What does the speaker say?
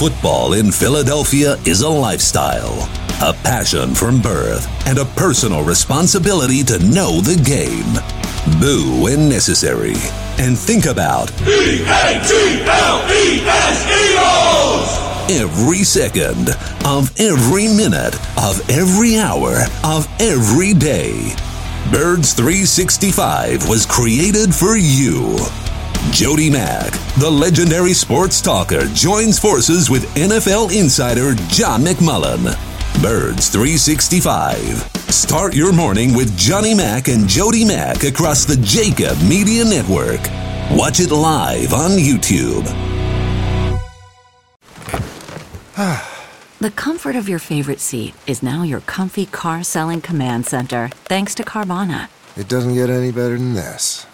Football in Philadelphia is a lifestyle, a passion from birth, and a personal responsibility to know the game. Boo when necessary. And think about every second of every minute of every hour of every day. Birds 365 was created for you. Jody Mac, the legendary sports talker, joins forces with NFL insider John McMullen. Birds 365. Start your morning with Johnny Mack and Jody Mac across the JAKIB Media Network. Watch it live on YouTube. The comfort of your favorite seat is now your comfy car selling command center, thanks to Carvana. It doesn't get any better than this.